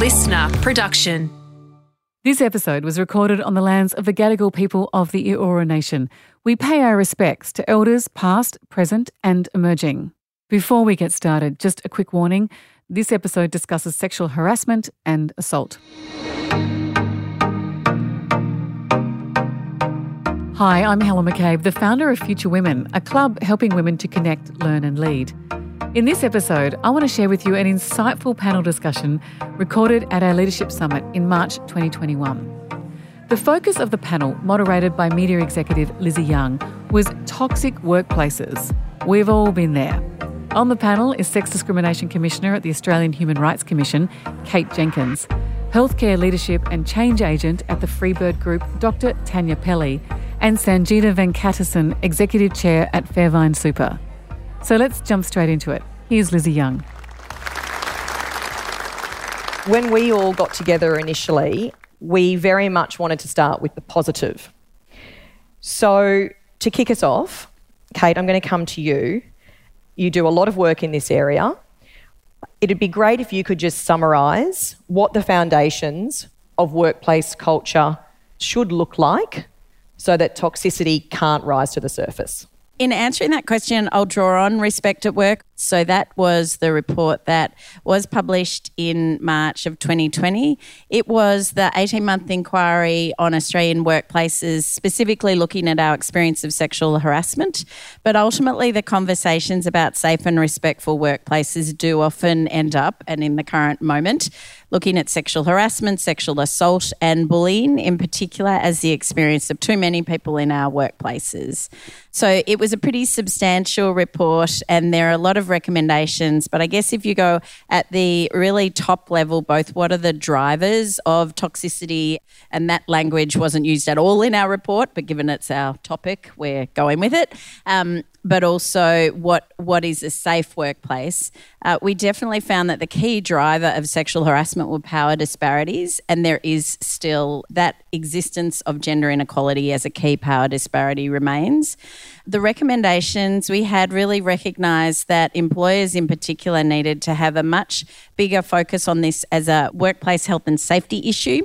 listener production. This episode was recorded on the lands of the Gadigal people of the Eora Nation. We pay our respects to elders past, present, and emerging. Before we get started, just a quick warning this episode discusses sexual harassment and assault. Hi, I'm Helen McCabe, the founder of Future Women, a club helping women to connect, learn, and lead. In this episode, I want to share with you an insightful panel discussion recorded at our Leadership Summit in March 2021. The focus of the panel, moderated by media executive Lizzie Young, was toxic workplaces. We've all been there. On the panel is Sex Discrimination Commissioner at the Australian Human Rights Commission, Kate Jenkins, Healthcare Leadership and Change Agent at the Freebird Group, Dr. Tanya Pelly, and Sangeeta Venkatesan, Executive Chair at Fairvine Super. So let's jump straight into it. Here's Lizzie Young. When we all got together initially, we very much wanted to start with the positive. So, to kick us off, Kate, I'm going to come to you. You do a lot of work in this area. It'd be great if you could just summarise what the foundations of workplace culture should look like so that toxicity can't rise to the surface. In answering that question, I'll draw on Respect at Work. So, that was the report that was published in March of 2020. It was the 18 month inquiry on Australian workplaces, specifically looking at our experience of sexual harassment. But ultimately, the conversations about safe and respectful workplaces do often end up, and in the current moment, looking at sexual harassment, sexual assault, and bullying in particular as the experience of too many people in our workplaces. So it was a pretty substantial report, and there are a lot of recommendations. But I guess if you go at the really top level, both what are the drivers of toxicity, and that language wasn't used at all in our report, but given it's our topic, we're going with it. Um, but also what what is a safe workplace. Uh, we definitely found that the key driver of sexual harassment were power disparities, and there is still that existence of gender inequality as a key power disparity remains. The recommendations we had really recognised that employers in particular needed to have a much bigger focus on this as a workplace health and safety issue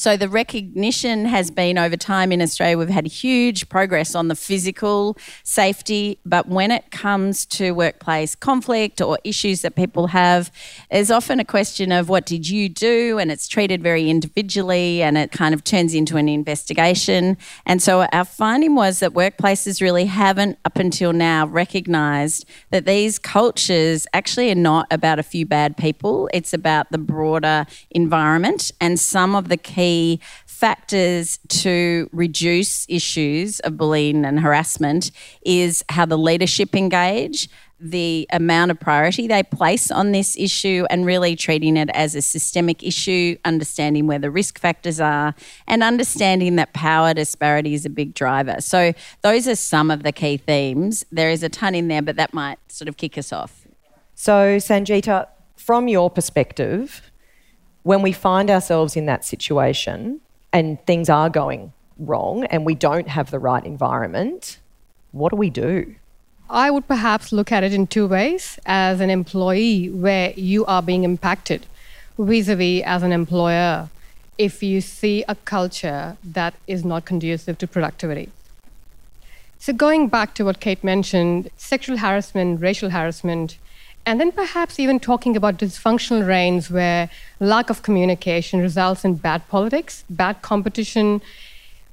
so the recognition has been over time in Australia, we've had huge progress on the physical safety, but when it comes to workplace conflict or issues that people have, there's often a question of what did you do? And it's treated very individually and it kind of turns into an investigation. And so our finding was that workplaces really haven't up until now recognised that these cultures actually are not about a few bad people. It's about the broader environment and some of the key factors to reduce issues of bullying and harassment is how the leadership engage, the amount of priority they place on this issue, and really treating it as a systemic issue, understanding where the risk factors are, and understanding that power disparity is a big driver. So, those are some of the key themes. There is a ton in there, but that might sort of kick us off. So, Sangeeta, from your perspective, when we find ourselves in that situation and things are going wrong and we don't have the right environment, what do we do? I would perhaps look at it in two ways as an employee where you are being impacted, vis a vis as an employer, if you see a culture that is not conducive to productivity. So, going back to what Kate mentioned, sexual harassment, racial harassment, and then perhaps even talking about dysfunctional reigns where lack of communication results in bad politics, bad competition.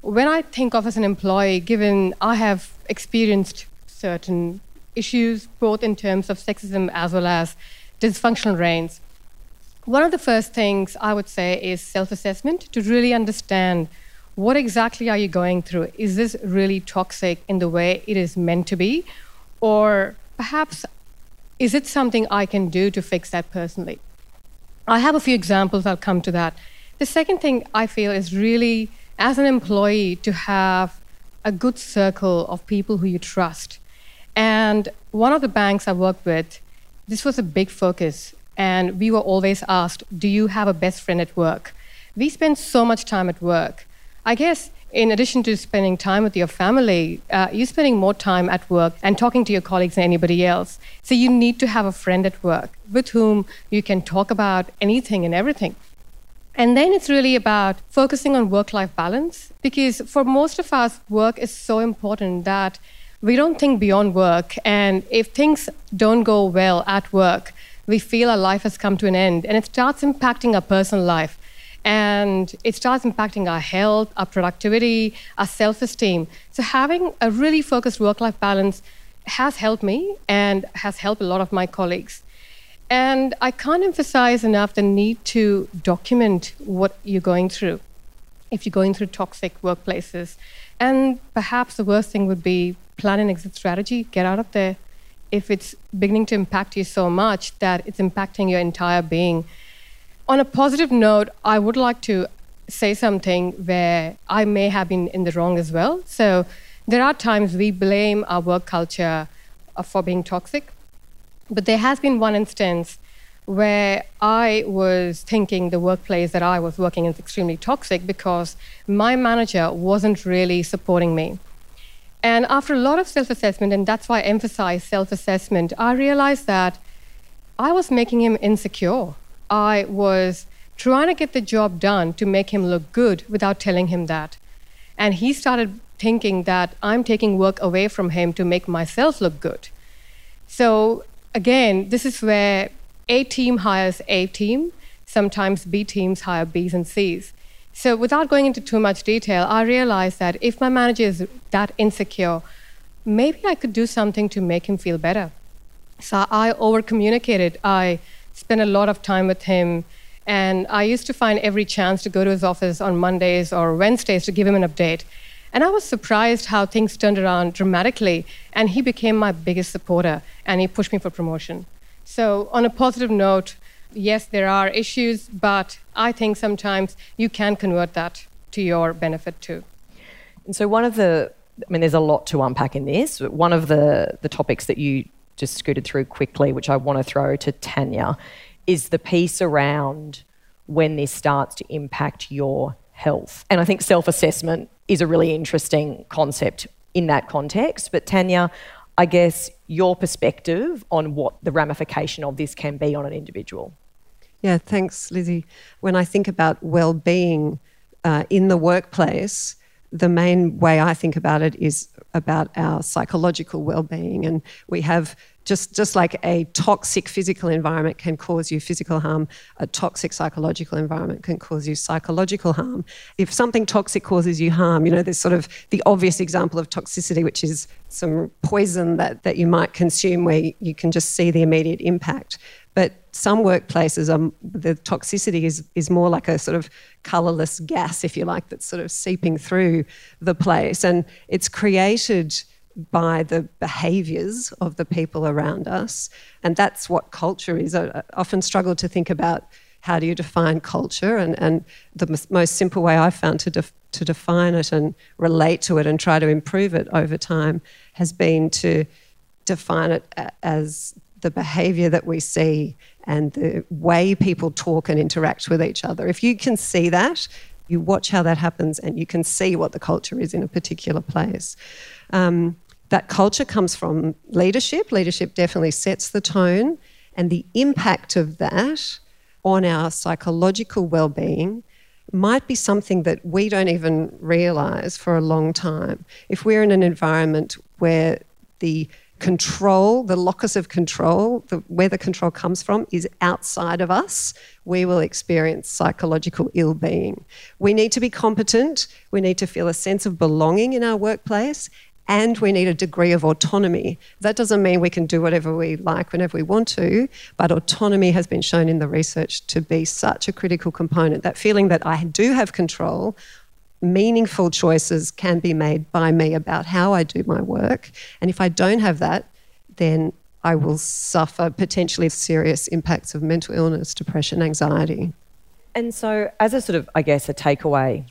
When I think of as an employee, given I have experienced certain issues, both in terms of sexism as well as dysfunctional reigns, one of the first things I would say is self assessment to really understand what exactly are you going through? Is this really toxic in the way it is meant to be? Or perhaps is it something I can do to fix that personally? I have a few examples, I'll come to that. The second thing I feel is really, as an employee, to have a good circle of people who you trust. And one of the banks I worked with, this was a big focus. And we were always asked, Do you have a best friend at work? We spend so much time at work. I guess in addition to spending time with your family, uh, you're spending more time at work and talking to your colleagues than anybody else. So you need to have a friend at work with whom you can talk about anything and everything. And then it's really about focusing on work life balance because for most of us, work is so important that we don't think beyond work. And if things don't go well at work, we feel our life has come to an end and it starts impacting our personal life and it starts impacting our health, our productivity, our self esteem. So, having a really focused work life balance has helped me and has helped a lot of my colleagues. And I can't emphasize enough the need to document what you're going through if you're going through toxic workplaces. And perhaps the worst thing would be plan an exit strategy, get out of there. If it's beginning to impact you so much that it's impacting your entire being, on a positive note, I would like to say something where I may have been in the wrong as well. So there are times we blame our work culture uh, for being toxic, but there has been one instance where I was thinking the workplace that I was working in is extremely toxic because my manager wasn't really supporting me. And after a lot of self assessment, and that's why I emphasize self assessment, I realized that I was making him insecure. I was trying to get the job done to make him look good without telling him that. And he started thinking that I'm taking work away from him to make myself look good. So, again, this is where A team hires A team, sometimes B teams hire Bs and Cs. So, without going into too much detail, I realized that if my manager is that insecure, maybe I could do something to make him feel better. So, I over communicated. I spent a lot of time with him. And I used to find every chance to go to his office on Mondays or Wednesdays to give him an update. And I was surprised how things turned around dramatically. And he became my biggest supporter and he pushed me for promotion. So, on a positive note, yes, there are issues, but I think sometimes you can convert that to your benefit too. And so, one of the, I mean, there's a lot to unpack in this. One of the, the topics that you just scooted through quickly, which I want to throw to Tanya, is the piece around when this starts to impact your health. And I think self assessment is a really interesting concept in that context. But Tanya, I guess your perspective on what the ramification of this can be on an individual. Yeah, thanks, Lizzie. When I think about well being uh, in the workplace, the main way I think about it is about our psychological well-being. And we have just just like a toxic physical environment can cause you physical harm a toxic psychological environment can cause you psychological harm. If something toxic causes you harm you know there's sort of the obvious example of toxicity which is some poison that that you might consume where you can just see the immediate impact but some workplaces, um, the toxicity is, is more like a sort of colourless gas, if you like, that's sort of seeping through the place. And it's created by the behaviours of the people around us. And that's what culture is. I often struggle to think about how do you define culture. And, and the most simple way I've found to, def- to define it and relate to it and try to improve it over time has been to define it as the behavior that we see and the way people talk and interact with each other. If you can see that, you watch how that happens and you can see what the culture is in a particular place. Um, that culture comes from leadership. Leadership definitely sets the tone, and the impact of that on our psychological well being might be something that we don't even realize for a long time. If we're in an environment where the control, the locus of control, the, where the control comes from, is outside of us, we will experience psychological ill being. We need to be competent, we need to feel a sense of belonging in our workplace, and we need a degree of autonomy. That doesn't mean we can do whatever we like whenever we want to, but autonomy has been shown in the research to be such a critical component. That feeling that I do have control meaningful choices can be made by me about how I do my work. And if I don't have that, then I will suffer potentially serious impacts of mental illness, depression, anxiety. And so, as a sort of, I guess, a takeaway,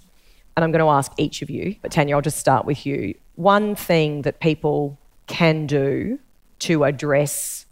and I'm going to ask each of you, but Tanya, I'll just start with you. One thing that people can do to address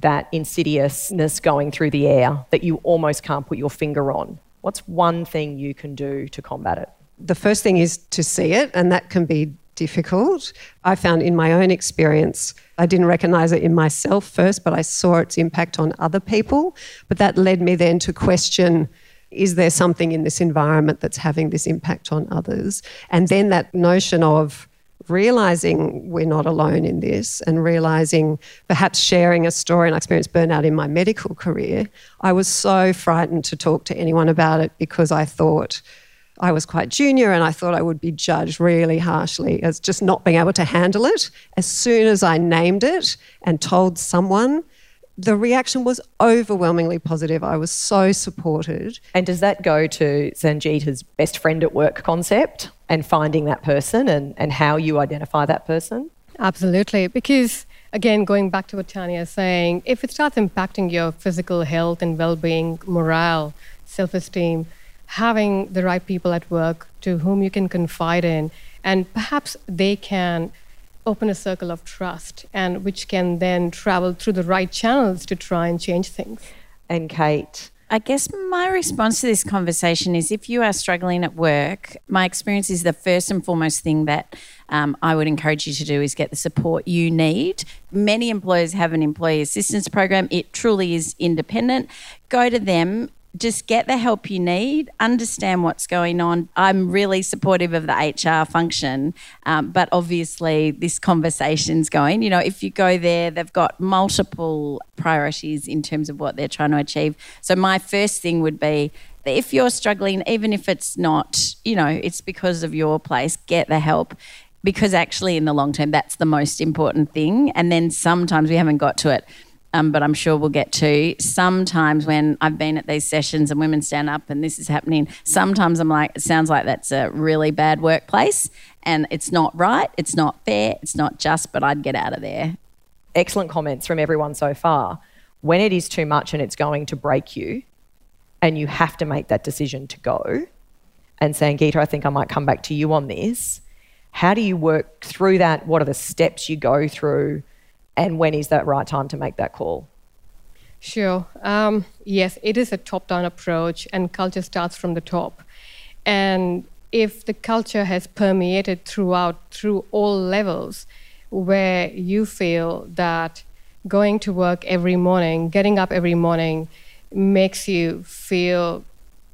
that insidiousness going through the air that you almost can't put your finger on, what's one thing you can do to combat it? The first thing is to see it, and that can be difficult. I found in my own experience, I didn't recognize it in myself first, but I saw its impact on other people. But that led me then to question is there something in this environment that's having this impact on others? And then that notion of realizing we're not alone in this and realizing perhaps sharing a story and I experienced burnout in my medical career, I was so frightened to talk to anyone about it because I thought, I was quite junior and I thought I would be judged really harshly as just not being able to handle it. As soon as I named it and told someone, the reaction was overwhelmingly positive. I was so supported. And does that go to Sangeeta's best friend at work concept and finding that person and, and how you identify that person? Absolutely. Because, again, going back to what Tanya is saying, if it starts impacting your physical health and well being, morale, self esteem, having the right people at work to whom you can confide in, and perhaps they can open a circle of trust and which can then travel through the right channels to try and change things. And Kate, I guess my response to this conversation is if you are struggling at work, my experience is the first and foremost thing that um, I would encourage you to do is get the support you need. Many employers have an employee assistance program, it truly is independent. Go to them just get the help you need, understand what's going on. I'm really supportive of the HR function, um, but obviously this conversation's going. You know, if you go there, they've got multiple priorities in terms of what they're trying to achieve. So my first thing would be if you're struggling, even if it's not, you know, it's because of your place, get the help because actually in the long term that's the most important thing and then sometimes we haven't got to it um, but I'm sure we'll get to. Sometimes when I've been at these sessions and women stand up and this is happening, sometimes I'm like, it sounds like that's a really bad workplace and it's not right, it's not fair, it's not just, but I'd get out of there. Excellent comments from everyone so far. When it is too much and it's going to break you, and you have to make that decision to go, and Sangeeta, I think I might come back to you on this. How do you work through that? What are the steps you go through? And when is that right time to make that call? Sure. Um, yes, it is a top down approach, and culture starts from the top. And if the culture has permeated throughout, through all levels, where you feel that going to work every morning, getting up every morning, makes you feel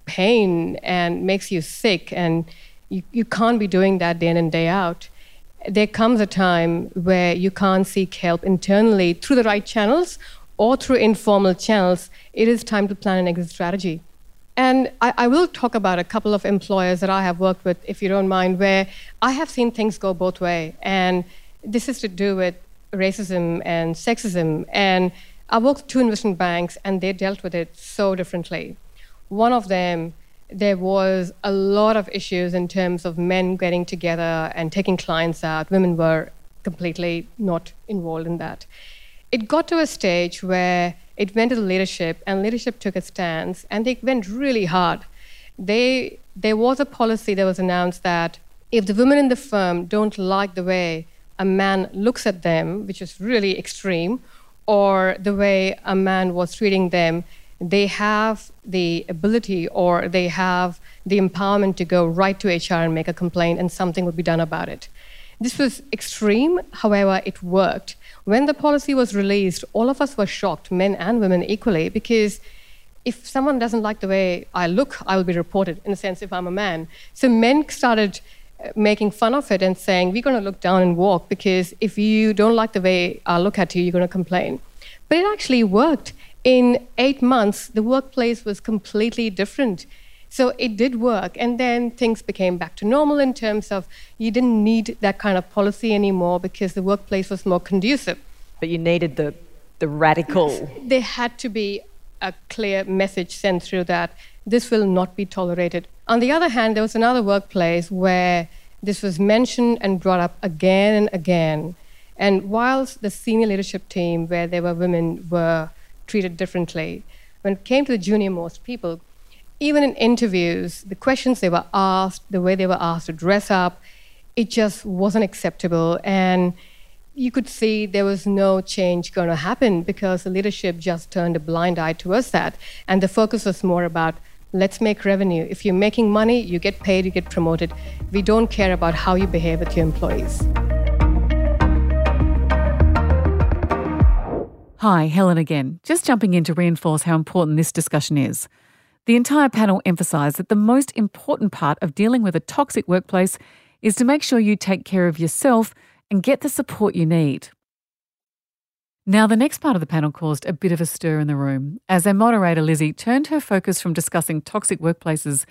pain and makes you sick, and you, you can't be doing that day in and day out there comes a time where you can't seek help internally through the right channels or through informal channels. It is time to plan an exit strategy. And I, I, will talk about a couple of employers that I have worked with, if you don't mind, where I have seen things go both way. And this is to do with racism and sexism. And I worked with two investment banks, and they dealt with it so differently. One of them there was a lot of issues in terms of men getting together and taking clients out. Women were completely not involved in that. It got to a stage where it went to the leadership, and leadership took a stance, and they went really hard. They, there was a policy that was announced that if the women in the firm don't like the way a man looks at them, which is really extreme, or the way a man was treating them, they have the ability or they have the empowerment to go right to HR and make a complaint, and something would be done about it. This was extreme, however, it worked. When the policy was released, all of us were shocked, men and women equally, because if someone doesn't like the way I look, I will be reported, in a sense, if I'm a man. So men started uh, making fun of it and saying, We're going to look down and walk because if you don't like the way I look at you, you're going to complain. But it actually worked in eight months, the workplace was completely different. So it did work. And then things became back to normal in terms of you didn't need that kind of policy anymore because the workplace was more conducive. But you needed the, the radical. There had to be a clear message sent through that this will not be tolerated. On the other hand, there was another workplace where this was mentioned and brought up again and again. And whilst the senior leadership team, where there were women, were treated differently. When it came to the junior most people, even in interviews, the questions they were asked, the way they were asked to dress up, it just wasn't acceptable. And you could see there was no change going to happen because the leadership just turned a blind eye towards that. And the focus was more about Let's make revenue. If you're making money, you get paid, you get promoted. We don't care about how you behave with your employees. Hi, Helen again. Just jumping in to reinforce how important this discussion is. The entire panel emphasised that the most important part of dealing with a toxic workplace is to make sure you take care of yourself and get the support you need. Now, the next part of the panel caused a bit of a stir in the room as their moderator, Lizzie, turned her focus from discussing toxic workplaces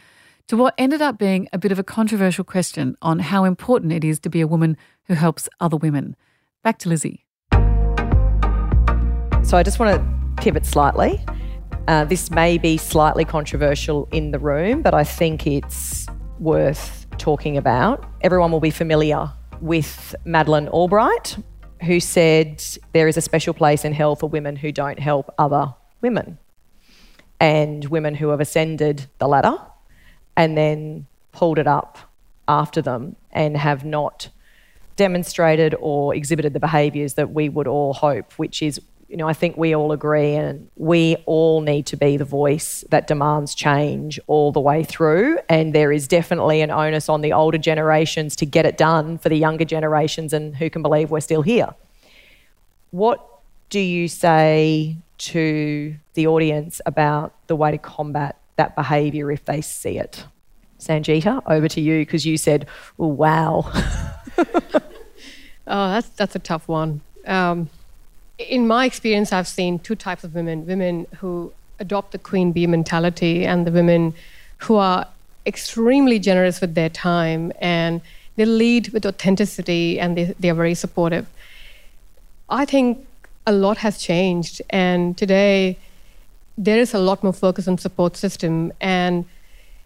to what ended up being a bit of a controversial question on how important it is to be a woman who helps other women. Back to Lizzie. So I just want to pivot slightly. Uh, this may be slightly controversial in the room, but I think it's worth talking about. Everyone will be familiar with Madeleine Albright, who said there is a special place in hell for women who don't help other women and women who have ascended the ladder and then pulled it up after them and have not demonstrated or exhibited the behaviours that we would all hope, which is you know, I think we all agree, and we all need to be the voice that demands change all the way through. And there is definitely an onus on the older generations to get it done for the younger generations, and who can believe we're still here? What do you say to the audience about the way to combat that behaviour if they see it? Sangeeta, over to you because you said, oh, wow. oh, that's, that's a tough one. Um, in my experience, I've seen two types of women women who adopt the queen bee mentality, and the women who are extremely generous with their time and they lead with authenticity and they, they are very supportive. I think a lot has changed, and today there is a lot more focus on support system. And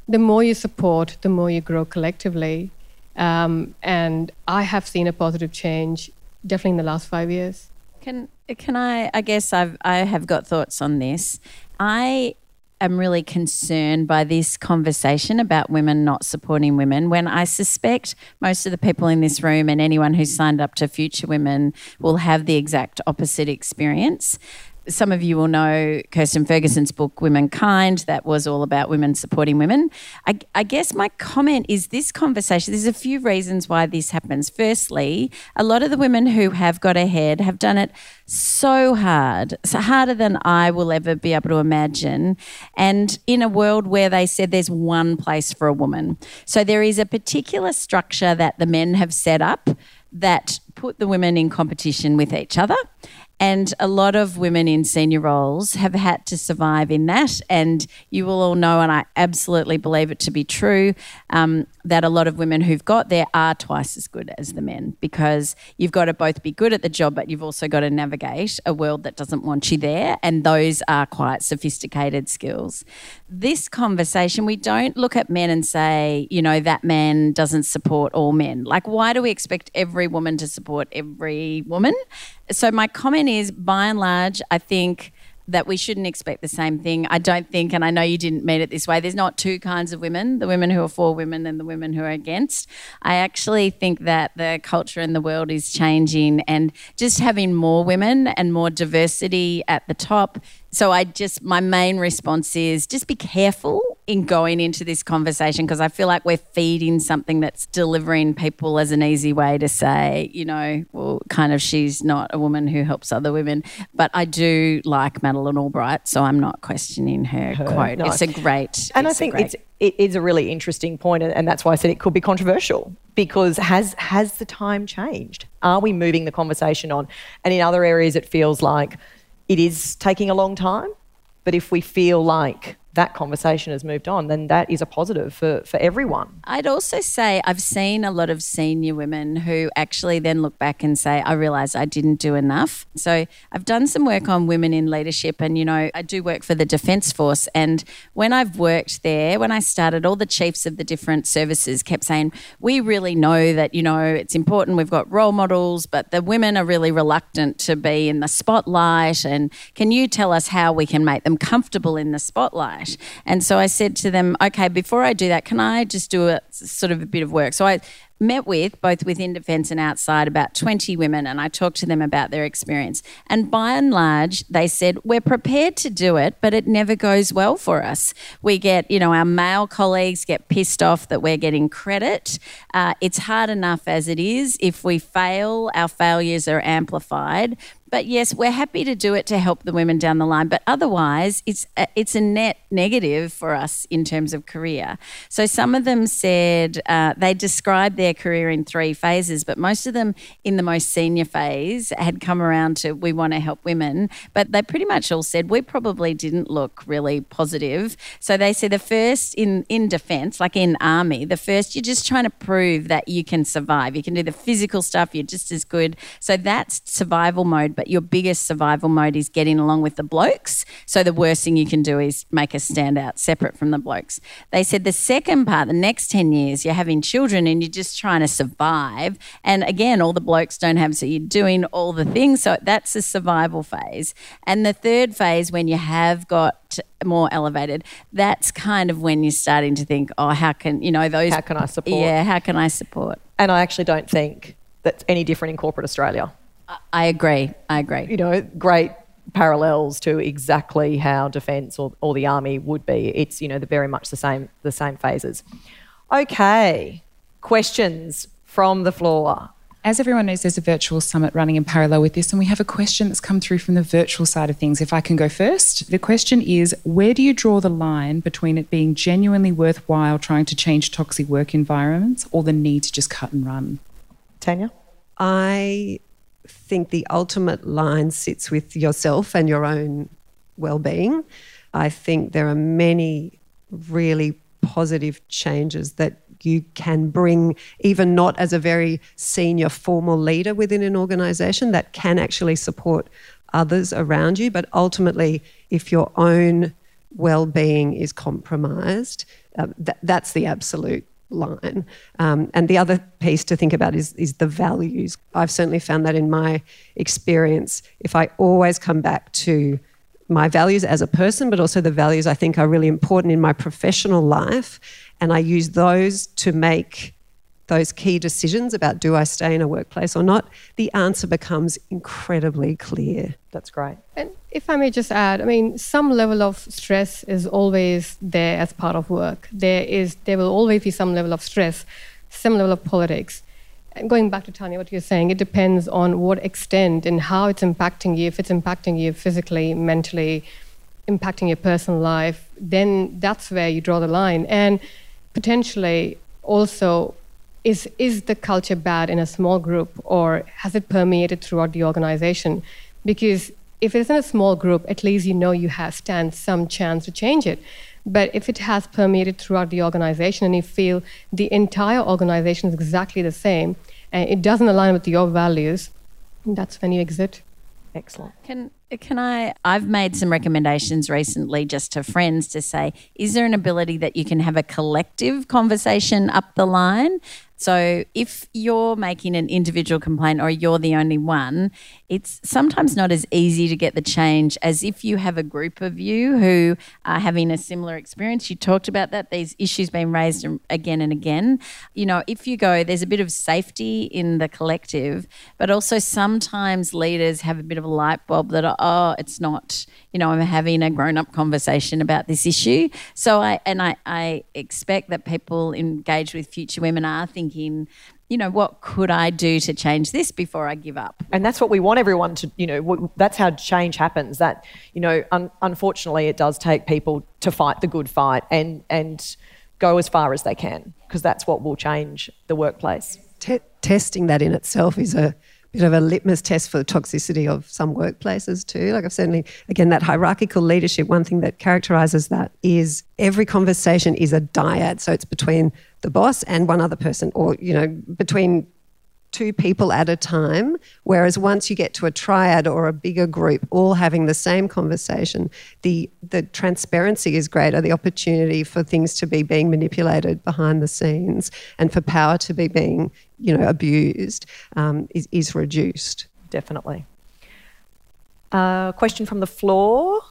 the more you support, the more you grow collectively. Um, and I have seen a positive change definitely in the last five years. Can can I? I guess I've I have got thoughts on this. I am really concerned by this conversation about women not supporting women when I suspect most of the people in this room and anyone who's signed up to Future Women will have the exact opposite experience some of you will know Kirsten Ferguson's book, Womankind, that was all about women supporting women. I, I, guess my comment is this conversation, there's a few reasons why this happens. Firstly, a lot of the women who have got ahead have done it so hard, so harder than I will ever be able to imagine. And in a world where they said there's one place for a woman. So there is a particular structure that the men have set up that put the women in competition with each other. And a lot of women in senior roles have had to survive in that. And you will all know, and I absolutely believe it to be true, um, that a lot of women who've got there are twice as good as the men because you've got to both be good at the job, but you've also got to navigate a world that doesn't want you there. And those are quite sophisticated skills. This conversation, we don't look at men and say, you know, that man doesn't support all men. Like, why do we expect every woman to support every woman? So, my comment is by and large, I think that we shouldn't expect the same thing. I don't think, and I know you didn't mean it this way, there's not two kinds of women the women who are for women and the women who are against. I actually think that the culture in the world is changing and just having more women and more diversity at the top so I just, my main response is just be careful in going into this conversation because I feel like we're feeding something that's delivering people as an easy way to say, you know, well, kind of she's not a woman who helps other women. But I do like Madeleine Albright, so I'm not questioning her, her quote. No. It's a great, and I think great, it's it is a really interesting point, and that's why I said it could be controversial because has has the time changed? Are we moving the conversation on? And in other areas, it feels like it is taking a long time, but if we feel like that conversation has moved on, then that is a positive for, for everyone. I'd also say I've seen a lot of senior women who actually then look back and say, I realised I didn't do enough. So I've done some work on women in leadership, and you know, I do work for the Defence Force. And when I've worked there, when I started, all the chiefs of the different services kept saying, We really know that, you know, it's important, we've got role models, but the women are really reluctant to be in the spotlight. And can you tell us how we can make them comfortable in the spotlight? Right. And so I said to them, okay, before I do that, can I just do a sort of a bit of work? So I met with, both within defence and outside, about 20 women, and I talked to them about their experience. And by and large, they said, We're prepared to do it, but it never goes well for us. We get, you know, our male colleagues get pissed off that we're getting credit. Uh, it's hard enough as it is. If we fail, our failures are amplified. But yes, we're happy to do it to help the women down the line. But otherwise, it's a, it's a net negative for us in terms of career. So some of them said uh, they described their career in three phases, but most of them in the most senior phase had come around to we want to help women. But they pretty much all said we probably didn't look really positive. So they said the first in in defence, like in army, the first you're just trying to prove that you can survive. You can do the physical stuff. You're just as good. So that's survival mode. But but your biggest survival mode is getting along with the blokes. So the worst thing you can do is make us stand out separate from the blokes. They said the second part, the next 10 years, you're having children and you're just trying to survive. And again, all the blokes don't have, so you're doing all the things. So that's the survival phase. And the third phase, when you have got more elevated, that's kind of when you're starting to think, oh, how can, you know, those. How can I support? Yeah, how can I support? And I actually don't think that's any different in corporate Australia. I agree. I agree. You know, great parallels to exactly how defence or, or the army would be. It's you know the very much the same the same phases. Okay, questions from the floor. As everyone knows, there's a virtual summit running in parallel with this, and we have a question that's come through from the virtual side of things. If I can go first, the question is Where do you draw the line between it being genuinely worthwhile trying to change toxic work environments or the need to just cut and run? Tanya? I think the ultimate line sits with yourself and your own well-being. I think there are many really positive changes that you can bring, even not as a very senior formal leader within an organization, that can actually support others around you. But ultimately, if your own well being is compromised, uh, th- that's the absolute line. Um, and the other piece to think about is, is the values. I've certainly found that in my experience, if I always come back to my values as a person, but also the values I think are really important in my professional life, and I use those to make those key decisions about do I stay in a workplace or not, the answer becomes incredibly clear. That's great. And if I may just add, I mean, some level of stress is always there as part of work. There is, there will always be some level of stress, some level of politics. And going back to Tanya, what you're saying, it depends on what extent and how it's impacting you. If it's impacting you physically, mentally, impacting your personal life, then that's where you draw the line. And potentially also is is the culture bad in a small group or has it permeated throughout the organization? Because if it's in a small group at least you know you have stand some chance to change it. But if it has permeated throughout the organization and you feel the entire organization is exactly the same and it doesn't align with your values that's when you exit. Excellent. Can can I? I've made some recommendations recently just to friends to say, is there an ability that you can have a collective conversation up the line so if you're making an individual complaint or you're the only one, it's sometimes not as easy to get the change as if you have a group of you who are having a similar experience. You talked about that, these issues being raised again and again. You know, if you go, there's a bit of safety in the collective, but also sometimes leaders have a bit of a light bulb that, oh, it's not, you know, I'm having a grown up conversation about this issue. So I, and I, I expect that people engaged with Future Women are thinking, you know, what could I do to change this before I give up? And that's what we want everyone to, you know, that's how change happens. That, you know, un- unfortunately, it does take people to fight the good fight and, and go as far as they can because that's what will change the workplace. T- testing that in itself is a bit of a litmus test for the toxicity of some workplaces too. Like I've certainly, again, that hierarchical leadership, one thing that characterizes that is every conversation is a dyad. So it's between the boss and one other person, or, you know, between two people at a time. Whereas once you get to a triad or a bigger group, all having the same conversation, the the transparency is greater. The opportunity for things to be being manipulated behind the scenes and for power to be being, you know, abused um, is is reduced. Definitely. Uh, question from the floor.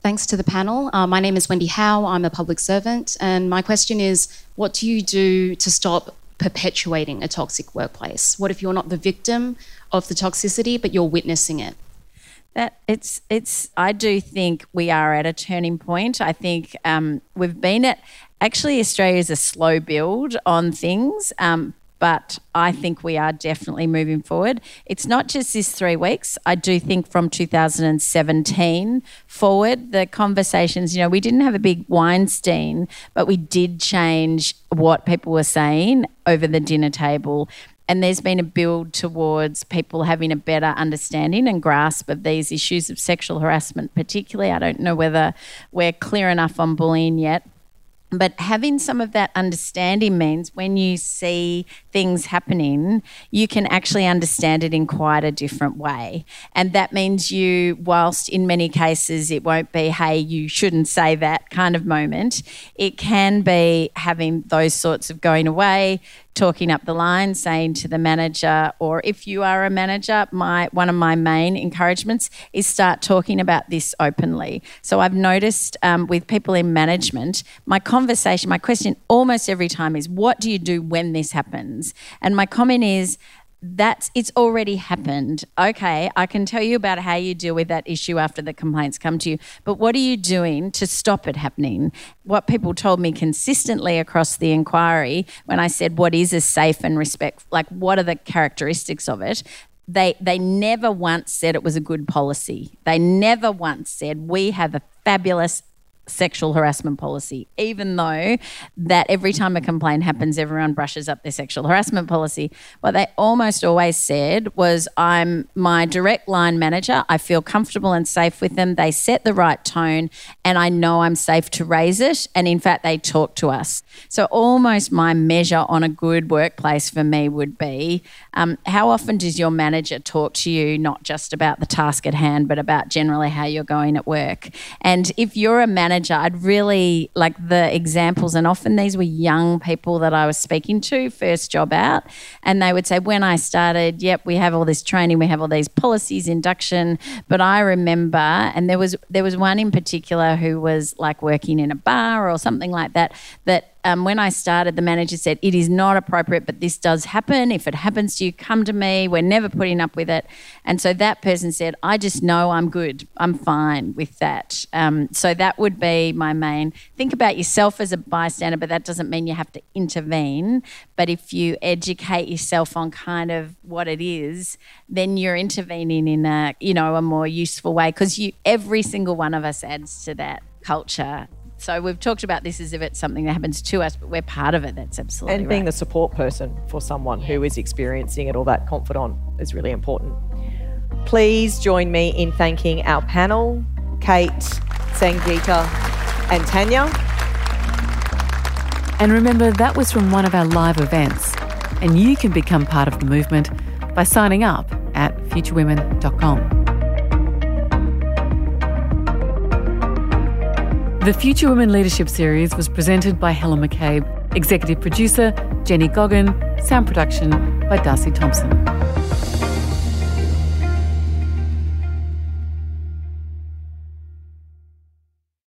Thanks to the panel. Uh, my name is Wendy Howe. I'm a public servant, and my question is: What do you do to stop perpetuating a toxic workplace? What if you're not the victim of the toxicity, but you're witnessing it? That it's it's. I do think we are at a turning point. I think um, we've been at. Actually, Australia is a slow build on things, um, but I think we are definitely moving forward. It's not just this three weeks. I do think from 2017 forward, the conversations, you know, we didn't have a big Weinstein, but we did change what people were saying over the dinner table. And there's been a build towards people having a better understanding and grasp of these issues of sexual harassment, particularly. I don't know whether we're clear enough on bullying yet but having some of that understanding means when you see things happening, you can actually understand it in quite a different way. And that means you, whilst in many cases it won't be, hey, you shouldn't say that kind of moment, it can be having those sorts of going away, talking up the line, saying to the manager, or if you are a manager, my one of my main encouragements is start talking about this openly. So I've noticed um, with people in management, my conversation, my question almost every time is, "What do you do when this happens?" And my comment is that's it's already happened. Okay, I can tell you about how you deal with that issue after the complaints come to you, but what are you doing to stop it happening? What people told me consistently across the inquiry when I said what is a safe and respect like what are the characteristics of it? They they never once said it was a good policy. They never once said we have a fabulous sexual harassment policy, even though that every time a complaint happens, everyone brushes up their sexual harassment policy. What they almost always said was, I'm my direct line manager. I feel comfortable and safe with them. They set the right tone, and I know I'm safe to raise it. And in fact, they talk to us. So, almost my measure on a good workplace for me would be um, how often does your manager talk to you, not just about the task at hand, but about generally how you're going at work? And if you're a manager, manager, I'd really like the examples, and often these were young people that I was speaking to, first job out, and they would say, When I started, yep, we have all this training, we have all these policies, induction. But I remember, and there was there was one in particular who was like working in a bar or something like that, that um, when I started, the manager said, It is not appropriate, but this does happen. If it happens to you, come to me. We're never putting up with it. And so that person said, I just know I'm good. I'm fine with that. Um, so that would be my main. Think about yourself as a bystander, but that doesn't mean you have to intervene. But if you educate yourself on kind of what it is, then you're intervening in a, you know, a more useful way because you, every single one of us adds to that culture so we've talked about this as if it's something that happens to us, but we're part of it. That's absolutely And being right. the support person for someone who is experiencing it or that confidant is really important. Please join me in thanking our panel, Kate, Sangeeta, and Tanya. And remember, that was from one of our live events. And you can become part of the movement by signing up at futurewomen.com. The Future Women Leadership Series was presented by Helen McCabe, executive producer Jenny Goggin, sound production by Darcy Thompson.